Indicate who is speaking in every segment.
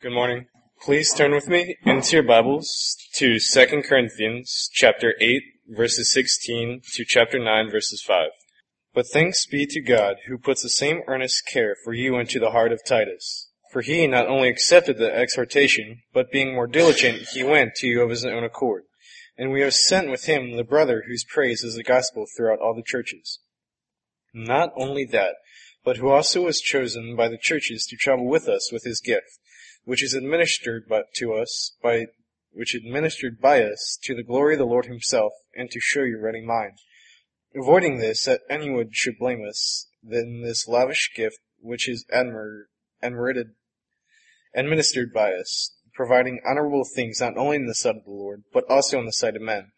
Speaker 1: Good morning. Please turn with me into your Bibles to 2 Corinthians chapter 8 verses 16 to chapter 9 verses 5. But thanks be to God who puts the same earnest care for you into the heart of Titus. For he not only accepted the exhortation, but being more diligent, he went to you of his own accord. And we have sent with him the brother whose praise is the gospel throughout all the churches. Not only that, but who also was chosen by the churches to travel with us with his gift, which is administered but to us by which administered by us to the glory of the Lord himself, and to show your ready mind. Avoiding this, that anyone should blame us, then this lavish gift which is admir- admirated administered by us, providing honorable things not only in the sight of the Lord, but also in the sight of men.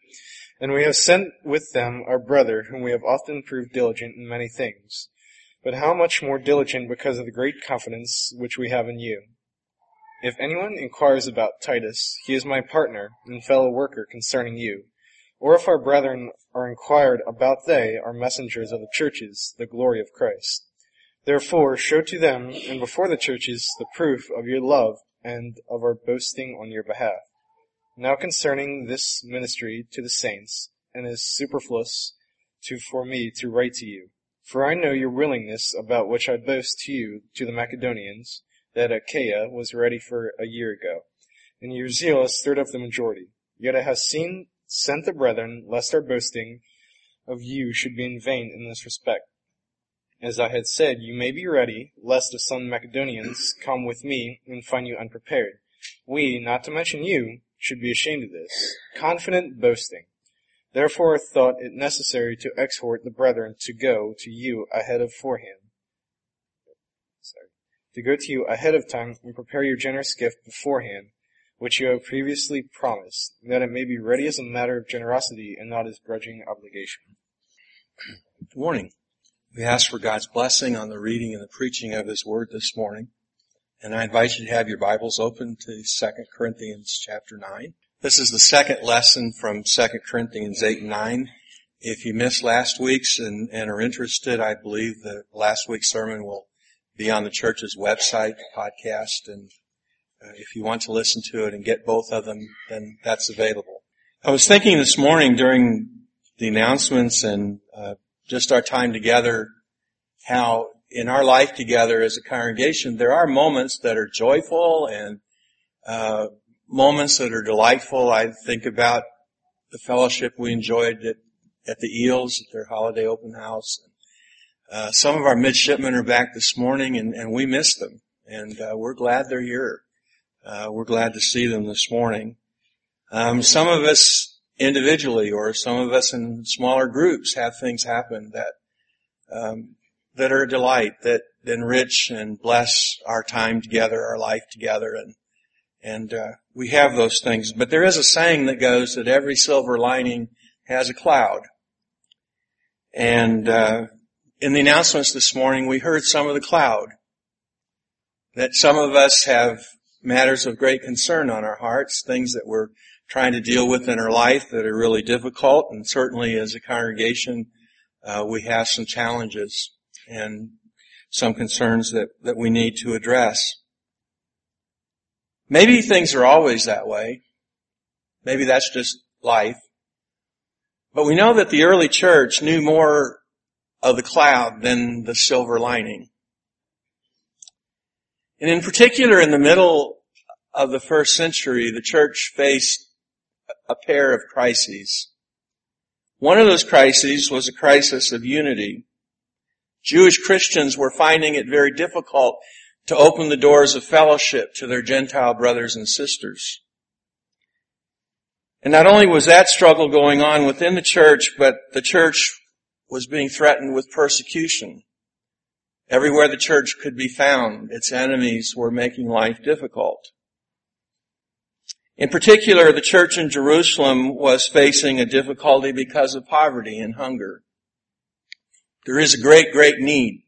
Speaker 1: And we have sent with them our brother, whom we have often proved diligent in many things. But how much more diligent because of the great confidence which we have in you. If anyone inquires about Titus, he is my partner and fellow worker concerning you. Or if our brethren are inquired about, they are messengers of the churches, the glory of Christ. Therefore, show to them and before the churches the proof of your love and of our boasting on your behalf. Now concerning this ministry to the saints, and is superfluous to for me to write to you. For I know your willingness about which I boast to you to the Macedonians, that Achaia was ready for a year ago, and your zeal has stirred up the majority. Yet I have seen sent the brethren, lest our boasting of you should be in vain in this respect. As I had said, you may be ready, lest if some Macedonians come with me and find you unprepared. We, not to mention you, should be ashamed of this. Confident boasting. Therefore I thought it necessary to exhort the brethren to go to you ahead of forehand. To go to you ahead of time and prepare your generous gift beforehand, which you have previously promised, that it may be ready as a matter of generosity and not as grudging obligation.
Speaker 2: Morning. We ask for God's blessing on the reading and the preaching of His Word this morning. And I invite you to have your Bibles open to 2 Corinthians chapter 9. This is the second lesson from 2 Corinthians 8 and 9. If you missed last week's and, and are interested, I believe that last week's sermon will be on the church's website, podcast, and uh, if you want to listen to it and get both of them, then that's available. I was thinking this morning during the announcements and uh, just our time together, how in our life together as a congregation, there are moments that are joyful and uh, moments that are delightful. I think about the fellowship we enjoyed at, at the Eels at their holiday open house. Uh, some of our midshipmen are back this morning, and, and we miss them, and uh, we're glad they're here. Uh, we're glad to see them this morning. Um, some of us individually, or some of us in smaller groups, have things happen that um, that are a delight, that enrich and bless our time together, our life together, and and uh, we have those things. But there is a saying that goes that every silver lining has a cloud. And uh, in the announcements this morning, we heard some of the cloud. That some of us have matters of great concern on our hearts, things that we're trying to deal with in our life that are really difficult, and certainly as a congregation, uh, we have some challenges and some concerns that, that we need to address. Maybe things are always that way. Maybe that's just life. But we know that the early church knew more of the cloud than the silver lining. And in particular, in the middle of the first century, the church faced a pair of crises. One of those crises was a crisis of unity. Jewish Christians were finding it very difficult to open the doors of fellowship to their Gentile brothers and sisters. And not only was that struggle going on within the church, but the church was being threatened with persecution. Everywhere the church could be found, its enemies were making life difficult. In particular, the church in Jerusalem was facing a difficulty because of poverty and hunger. There is a great, great need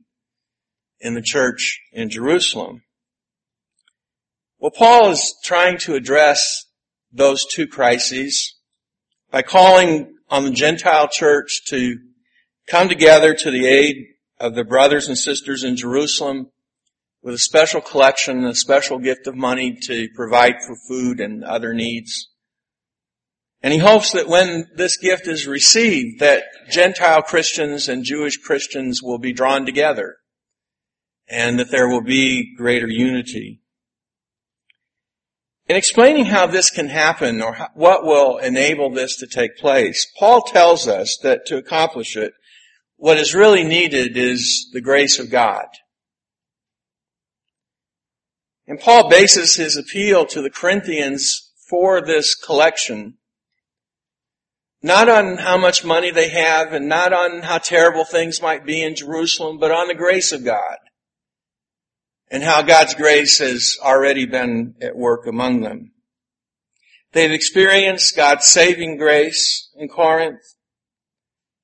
Speaker 2: in the church in Jerusalem. Well, Paul is trying to address those two crises by calling on the Gentile church to come together to the aid of the brothers and sisters in Jerusalem with a special collection, and a special gift of money to provide for food and other needs. And he hopes that when this gift is received, that Gentile Christians and Jewish Christians will be drawn together and that there will be greater unity. In explaining how this can happen or what will enable this to take place, Paul tells us that to accomplish it, what is really needed is the grace of God. And Paul bases his appeal to the Corinthians for this collection not on how much money they have and not on how terrible things might be in Jerusalem, but on the grace of God and how God's grace has already been at work among them. They've experienced God's saving grace in Corinth.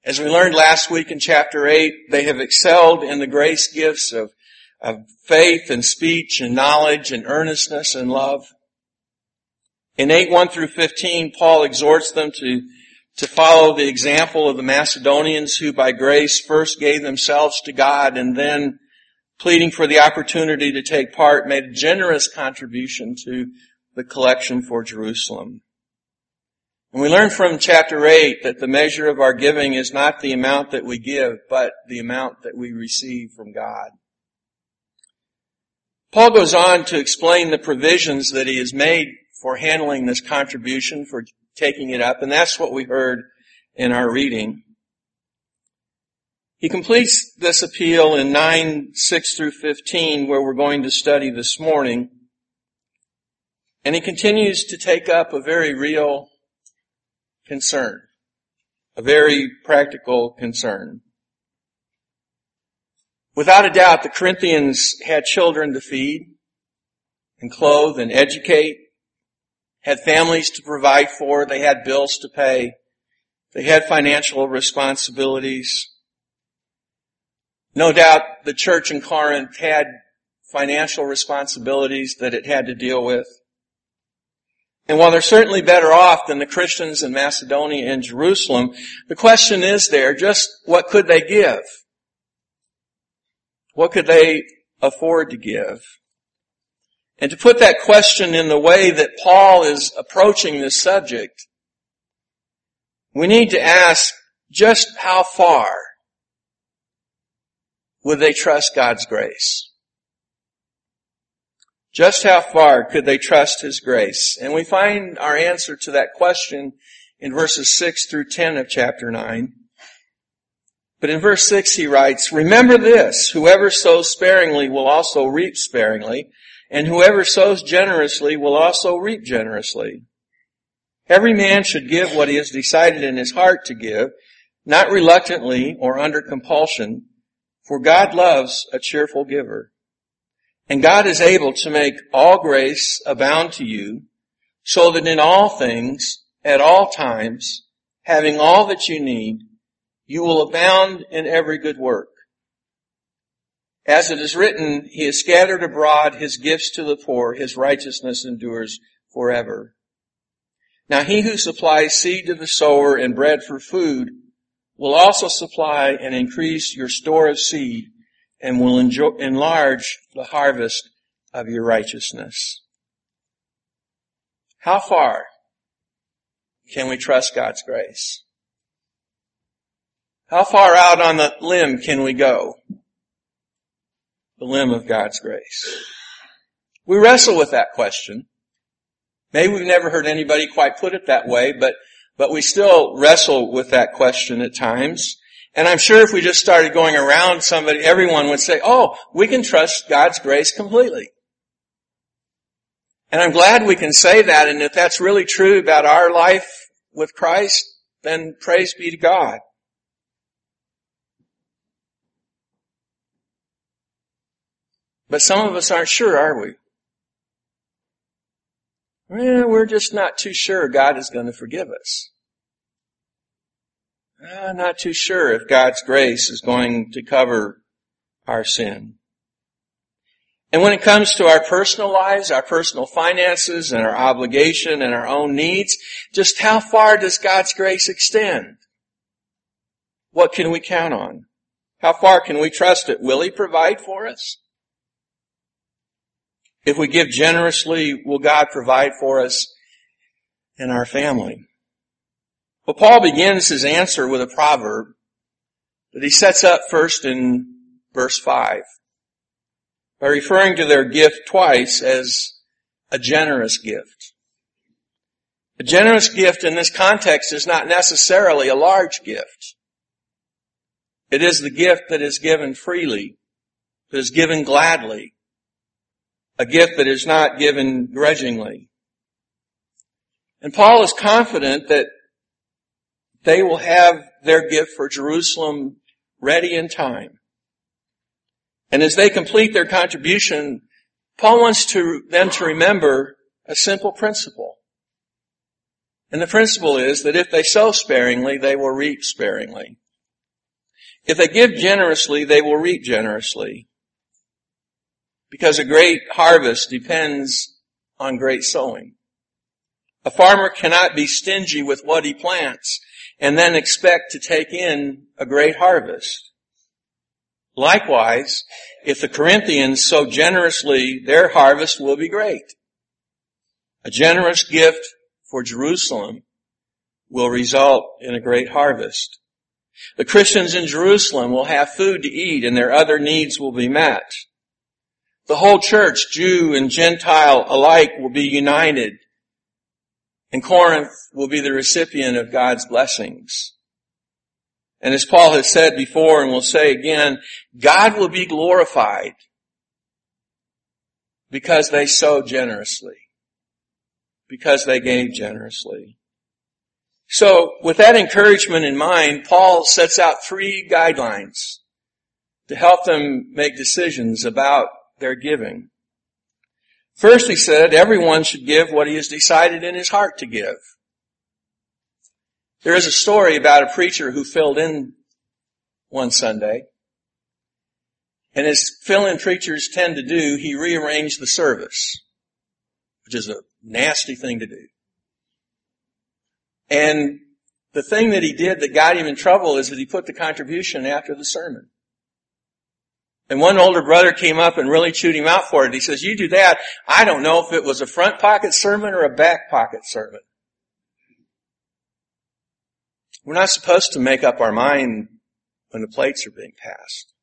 Speaker 2: As we learned last week in chapter 8, they have excelled in the grace gifts of, of faith and speech and knowledge and earnestness and love. In 8, 1 through 15, Paul exhorts them to to follow the example of the Macedonians who by grace first gave themselves to God and then pleading for the opportunity to take part made a generous contribution to the collection for Jerusalem. And we learn from chapter 8 that the measure of our giving is not the amount that we give, but the amount that we receive from God. Paul goes on to explain the provisions that he has made for handling this contribution for taking it up, and that's what we heard in our reading. He completes this appeal in 9, 6 through 15, where we're going to study this morning. And he continues to take up a very real concern, a very practical concern. Without a doubt, the Corinthians had children to feed and clothe and educate had families to provide for, they had bills to pay, they had financial responsibilities. No doubt the church in Corinth had financial responsibilities that it had to deal with. And while they're certainly better off than the Christians in Macedonia and Jerusalem, the question is there, just what could they give? What could they afford to give? And to put that question in the way that Paul is approaching this subject, we need to ask just how far would they trust God's grace? Just how far could they trust His grace? And we find our answer to that question in verses 6 through 10 of chapter 9. But in verse 6 he writes, Remember this, whoever sows sparingly will also reap sparingly, and whoever sows generously will also reap generously. Every man should give what he has decided in his heart to give, not reluctantly or under compulsion, for God loves a cheerful giver. And God is able to make all grace abound to you, so that in all things, at all times, having all that you need, you will abound in every good work. As it is written, He has scattered abroad His gifts to the poor, His righteousness endures forever. Now he who supplies seed to the sower and bread for food will also supply and increase your store of seed and will enjoy, enlarge the harvest of your righteousness. How far can we trust God's grace? How far out on the limb can we go? the limb of God's grace? We wrestle with that question. Maybe we've never heard anybody quite put it that way, but, but we still wrestle with that question at times. And I'm sure if we just started going around somebody, everyone would say, oh, we can trust God's grace completely. And I'm glad we can say that, and if that's really true about our life with Christ, then praise be to God. But some of us aren't sure, are we? Well, we're just not too sure God is going to forgive us. I'm not too sure if God's grace is going to cover our sin. And when it comes to our personal lives, our personal finances and our obligation and our own needs, just how far does God's grace extend? What can we count on? How far can we trust it? Will He provide for us? If we give generously, will God provide for us and our family? Well, Paul begins his answer with a proverb that he sets up first in verse 5 by referring to their gift twice as a generous gift. A generous gift in this context is not necessarily a large gift. It is the gift that is given freely, that is given gladly, a gift that is not given grudgingly. And Paul is confident that they will have their gift for Jerusalem ready in time. And as they complete their contribution, Paul wants to, them to remember a simple principle. And the principle is that if they sow sparingly, they will reap sparingly. If they give generously, they will reap generously. Because a great harvest depends on great sowing. A farmer cannot be stingy with what he plants and then expect to take in a great harvest. Likewise, if the Corinthians sow generously, their harvest will be great. A generous gift for Jerusalem will result in a great harvest. The Christians in Jerusalem will have food to eat and their other needs will be met. The whole church, Jew and Gentile alike, will be united and Corinth will be the recipient of God's blessings. And as Paul has said before and will say again, God will be glorified because they sow generously, because they gave generously. So with that encouragement in mind, Paul sets out three guidelines to help them make decisions about their giving. First, he said, everyone should give what he has decided in his heart to give. There is a story about a preacher who filled in one Sunday. And as fill-in preachers tend to do, he rearranged the service, which is a nasty thing to do. And the thing that he did that got him in trouble is that he put the contribution after the sermon. And one older brother came up and really chewed him out for it. He says, you do that. I don't know if it was a front pocket sermon or a back pocket sermon. We're not supposed to make up our mind when the plates are being passed.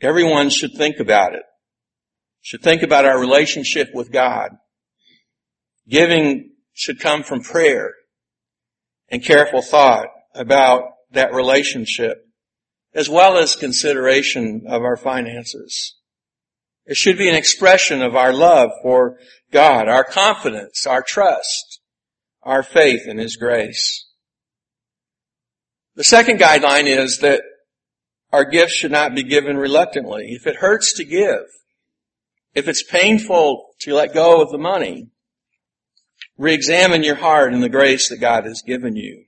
Speaker 2: Everyone should think about it. Should think about our relationship with God. Giving should come from prayer and careful thought about that relationship as well as consideration of our finances. It should be an expression of our love for God, our confidence, our trust, our faith in His grace. The second guideline is that our gifts should not be given reluctantly. If it hurts to give, if it's painful to let go of the money, re-examine your heart and the grace that God has given you.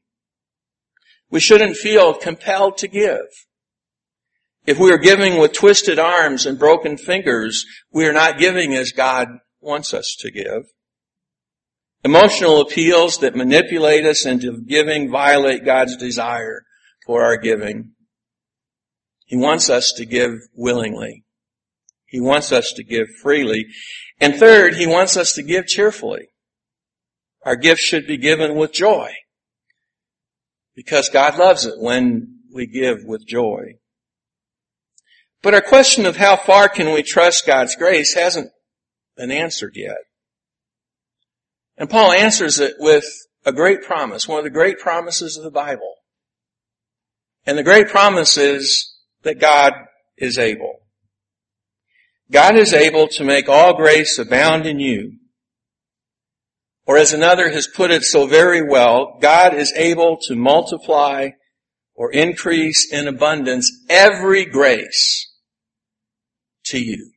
Speaker 2: We shouldn't feel compelled to give. If we are giving with twisted arms and broken fingers, we are not giving as God wants us to give. Emotional appeals that manipulate us into giving violate God's desire for our giving. He wants us to give willingly. He wants us to give freely. And third, He wants us to give cheerfully. Our gifts should be given with joy. Because God loves it when we give with joy. But our question of how far can we trust God's grace hasn't been answered yet. And Paul answers it with a great promise, one of the great promises of the Bible. And the great promise is that God is able. God is able to make all grace abound in you. Or as another has put it so very well, God is able to multiply or increase in abundance every grace to you.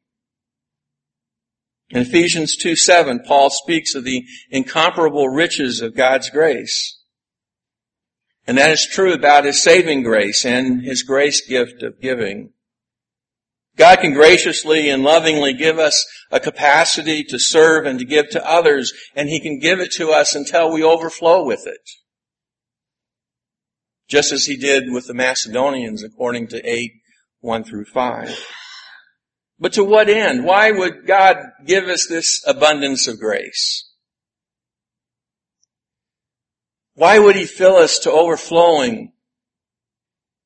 Speaker 2: In Ephesians 2 7, Paul speaks of the incomparable riches of God's grace. And that is true about His saving grace and His grace gift of giving. God can graciously and lovingly give us a capacity to serve and to give to others, and He can give it to us until we overflow with it. Just as He did with the Macedonians according to 8, 1 through 5. But to what end? Why would God give us this abundance of grace? Why would He fill us to overflowing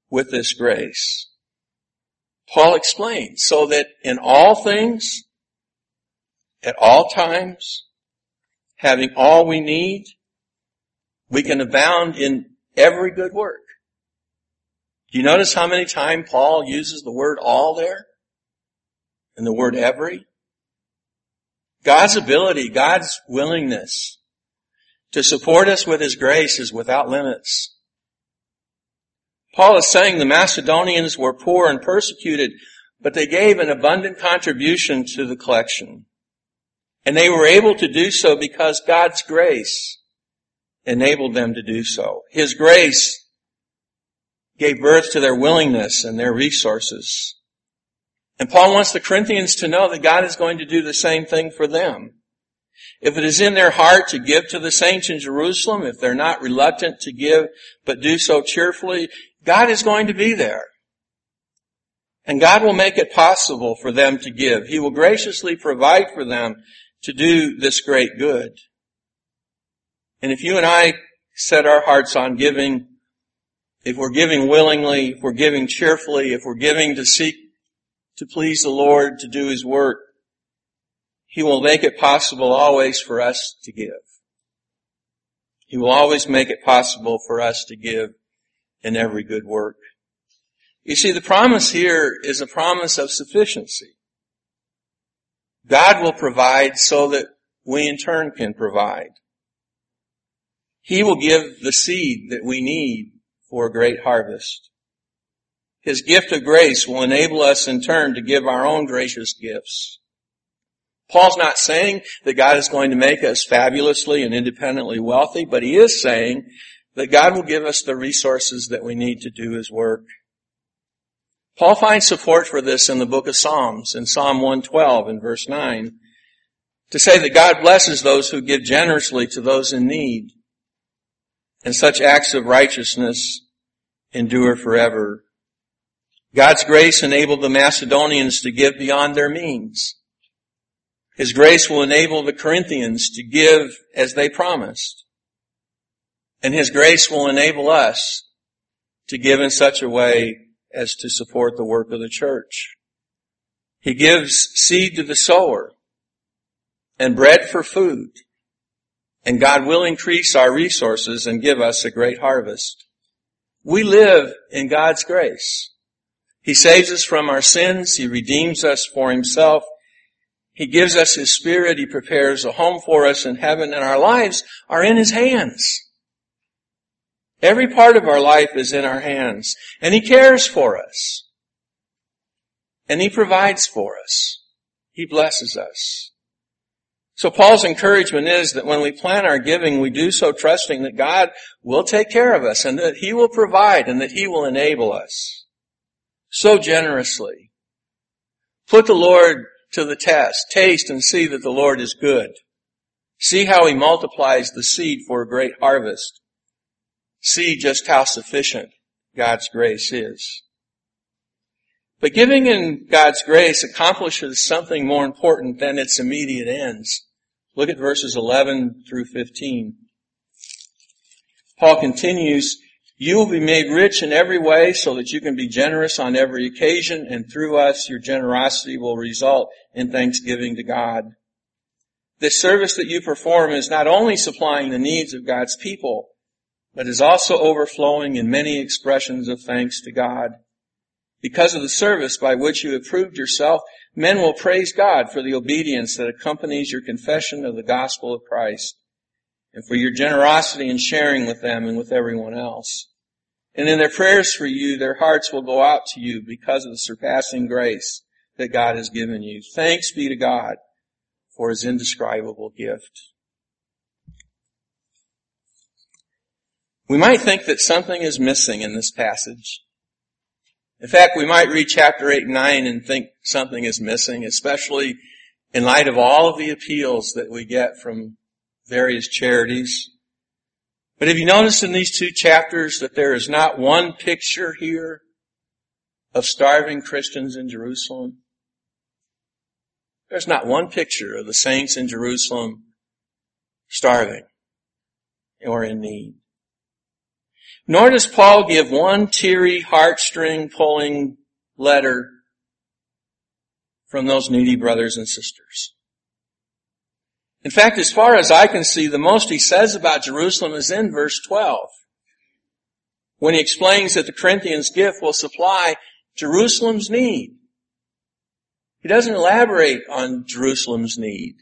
Speaker 2: with this grace? Paul explains, so that in all things, at all times, having all we need, we can abound in every good work. Do you notice how many times Paul uses the word all there? And the word every? God's ability, God's willingness to support us with His grace is without limits. Paul is saying the Macedonians were poor and persecuted, but they gave an abundant contribution to the collection. And they were able to do so because God's grace enabled them to do so. His grace gave birth to their willingness and their resources. And Paul wants the Corinthians to know that God is going to do the same thing for them. If it is in their heart to give to the saints in Jerusalem, if they're not reluctant to give, but do so cheerfully, God is going to be there. And God will make it possible for them to give. He will graciously provide for them to do this great good. And if you and I set our hearts on giving, if we're giving willingly, if we're giving cheerfully, if we're giving to seek to please the Lord, to do His work, He will make it possible always for us to give. He will always make it possible for us to give in every good work. You see, the promise here is a promise of sufficiency. God will provide so that we in turn can provide. He will give the seed that we need for a great harvest. His gift of grace will enable us in turn to give our own gracious gifts. Paul's not saying that God is going to make us fabulously and independently wealthy, but he is saying that God will give us the resources that we need to do his work. Paul finds support for this in the book of Psalms, in Psalm 112 in verse 9, to say that God blesses those who give generously to those in need and such acts of righteousness endure forever. God's grace enabled the Macedonians to give beyond their means. His grace will enable the Corinthians to give as they promised. And His grace will enable us to give in such a way as to support the work of the church. He gives seed to the sower and bread for food and God will increase our resources and give us a great harvest. We live in God's grace. He saves us from our sins. He redeems us for Himself. He gives us His Spirit. He prepares a home for us in heaven and our lives are in His hands. Every part of our life is in our hands and He cares for us. And He provides for us. He blesses us. So Paul's encouragement is that when we plan our giving, we do so trusting that God will take care of us and that He will provide and that He will enable us. So generously. Put the Lord to the test. Taste and see that the Lord is good. See how He multiplies the seed for a great harvest. See just how sufficient God's grace is. But giving in God's grace accomplishes something more important than its immediate ends. Look at verses 11 through 15. Paul continues, you will be made rich in every way so that you can be generous on every occasion and through us your generosity will result in thanksgiving to God. This service that you perform is not only supplying the needs of God's people, but is also overflowing in many expressions of thanks to God. Because of the service by which you have proved yourself, men will praise God for the obedience that accompanies your confession of the gospel of Christ and for your generosity in sharing with them and with everyone else. And in their prayers for you, their hearts will go out to you because of the surpassing grace that God has given you. Thanks be to God for his indescribable gift. We might think that something is missing in this passage. In fact, we might read chapter 8 and 9 and think something is missing, especially in light of all of the appeals that we get from various charities. But have you noticed in these two chapters that there is not one picture here of starving Christians in Jerusalem? There's not one picture of the saints in Jerusalem starving or in need. Nor does Paul give one teary, heartstring pulling letter from those needy brothers and sisters. In fact, as far as I can see, the most he says about Jerusalem is in verse 12. When he explains that the Corinthians gift will supply Jerusalem's need. He doesn't elaborate on Jerusalem's need.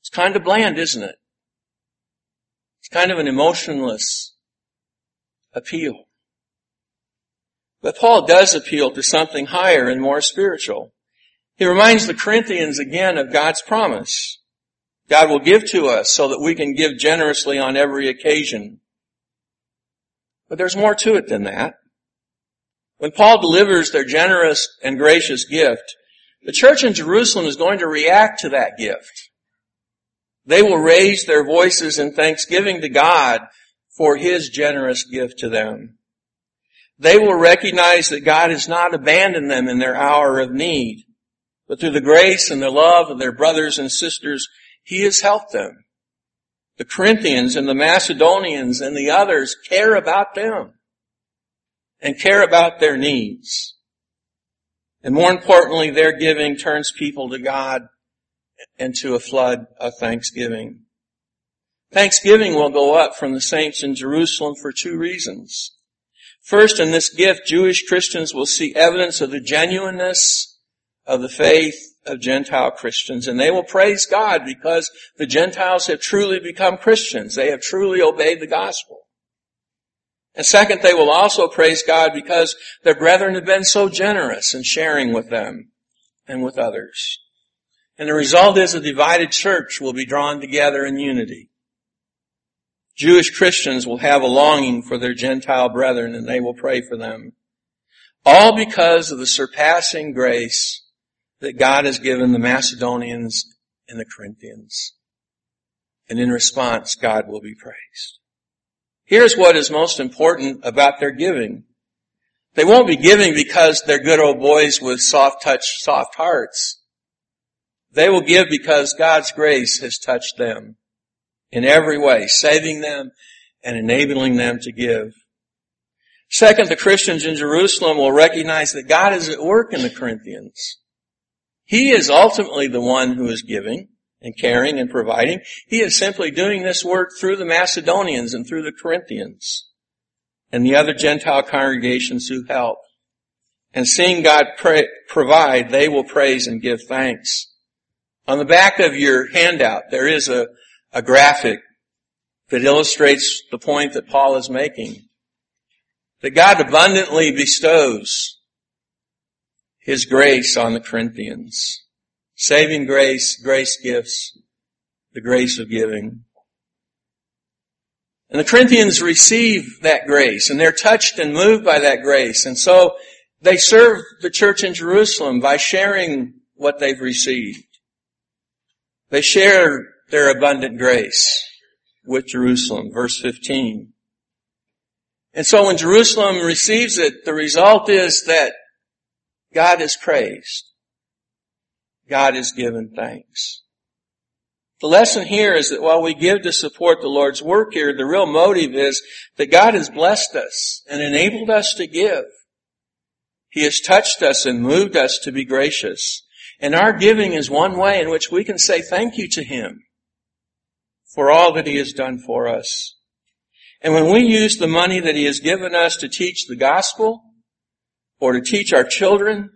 Speaker 2: It's kind of bland, isn't it? Kind of an emotionless appeal. But Paul does appeal to something higher and more spiritual. He reminds the Corinthians again of God's promise. God will give to us so that we can give generously on every occasion. But there's more to it than that. When Paul delivers their generous and gracious gift, the church in Jerusalem is going to react to that gift. They will raise their voices in thanksgiving to God for His generous gift to them. They will recognize that God has not abandoned them in their hour of need. But through the grace and the love of their brothers and sisters, He has helped them. The Corinthians and the Macedonians and the others care about them and care about their needs. And more importantly, their giving turns people to God and to a flood of thanksgiving. Thanksgiving will go up from the saints in Jerusalem for two reasons. First, in this gift, Jewish Christians will see evidence of the genuineness of the faith of Gentile Christians. And they will praise God because the Gentiles have truly become Christians. They have truly obeyed the gospel. And second, they will also praise God because their brethren have been so generous in sharing with them and with others. And the result is a divided church will be drawn together in unity. Jewish Christians will have a longing for their Gentile brethren and they will pray for them. All because of the surpassing grace that God has given the Macedonians and the Corinthians. And in response, God will be praised. Here's what is most important about their giving. They won't be giving because they're good old boys with soft touch, soft hearts. They will give because God's grace has touched them in every way, saving them and enabling them to give. Second, the Christians in Jerusalem will recognize that God is at work in the Corinthians. He is ultimately the one who is giving and caring and providing. He is simply doing this work through the Macedonians and through the Corinthians and the other Gentile congregations who help. And seeing God pray, provide, they will praise and give thanks. On the back of your handout, there is a, a graphic that illustrates the point that Paul is making. That God abundantly bestows his grace on the Corinthians. Saving grace, grace gifts, the grace of giving. And the Corinthians receive that grace and they're touched and moved by that grace. And so they serve the church in Jerusalem by sharing what they've received. They share their abundant grace with Jerusalem, verse 15. And so when Jerusalem receives it, the result is that God is praised. God is given thanks. The lesson here is that while we give to support the Lord's work here, the real motive is that God has blessed us and enabled us to give. He has touched us and moved us to be gracious. And our giving is one way in which we can say thank you to Him for all that He has done for us. And when we use the money that He has given us to teach the gospel, or to teach our children,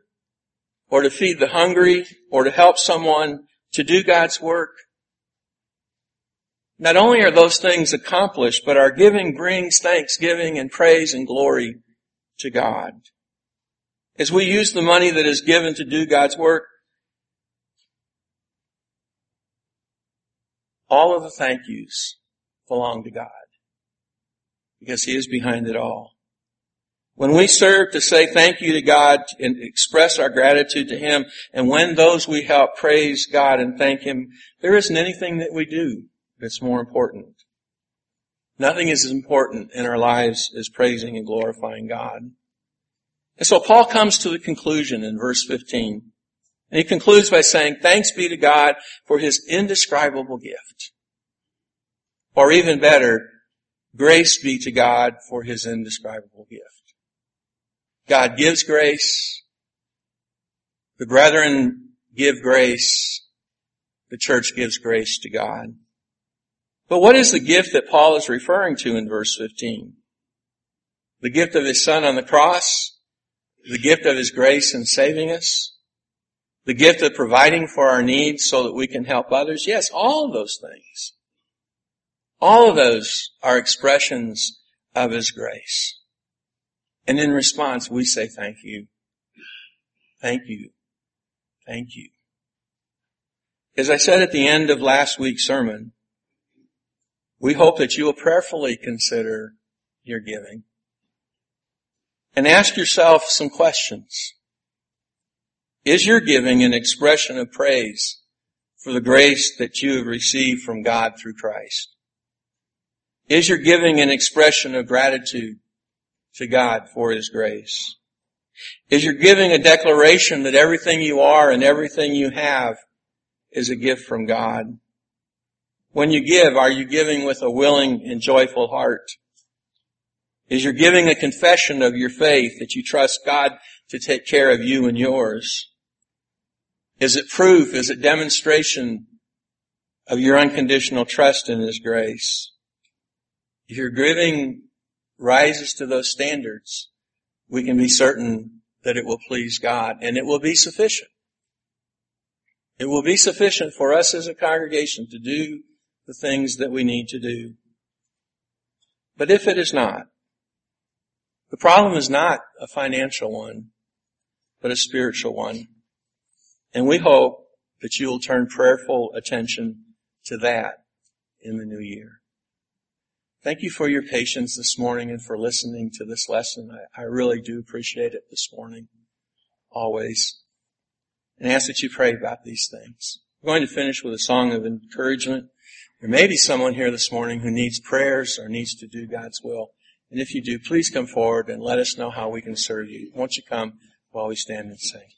Speaker 2: or to feed the hungry, or to help someone to do God's work. Not only are those things accomplished, but our giving brings thanksgiving and praise and glory to God. As we use the money that is given to do God's work, all of the thank yous belong to God because He is behind it all. When we serve to say thank you to God and express our gratitude to Him, and when those we help praise God and thank Him, there isn't anything that we do that's more important. Nothing is as important in our lives as praising and glorifying God. And so Paul comes to the conclusion in verse 15. And he concludes by saying, thanks be to God for his indescribable gift. Or even better, grace be to God for his indescribable gift. God gives grace. The brethren give grace. The church gives grace to God. But what is the gift that Paul is referring to in verse 15? The gift of his son on the cross? The gift of his grace in saving us? The gift of providing for our needs so that we can help others? Yes, all of those things. All of those are expressions of his grace. And in response, we say thank you. Thank you. Thank you. As I said at the end of last week's sermon, we hope that you will prayerfully consider your giving and ask yourself some questions. Is your giving an expression of praise for the grace that you have received from God through Christ? Is your giving an expression of gratitude to God for His grace? Is your giving a declaration that everything you are and everything you have is a gift from God? When you give, are you giving with a willing and joyful heart? Is your giving a confession of your faith that you trust God to take care of you and yours? Is it proof? Is it demonstration of your unconditional trust in His grace? If your giving rises to those standards, we can be certain that it will please God and it will be sufficient. It will be sufficient for us as a congregation to do the things that we need to do. But if it is not, the problem is not a financial one, but a spiritual one. And we hope that you will turn prayerful attention to that in the new year. Thank you for your patience this morning and for listening to this lesson. I, I really do appreciate it this morning. Always. And ask that you pray about these things. I'm going to finish with a song of encouragement. There may be someone here this morning who needs prayers or needs to do God's will. And if you do, please come forward and let us know how we can serve you. Won't you come while we stand and sing?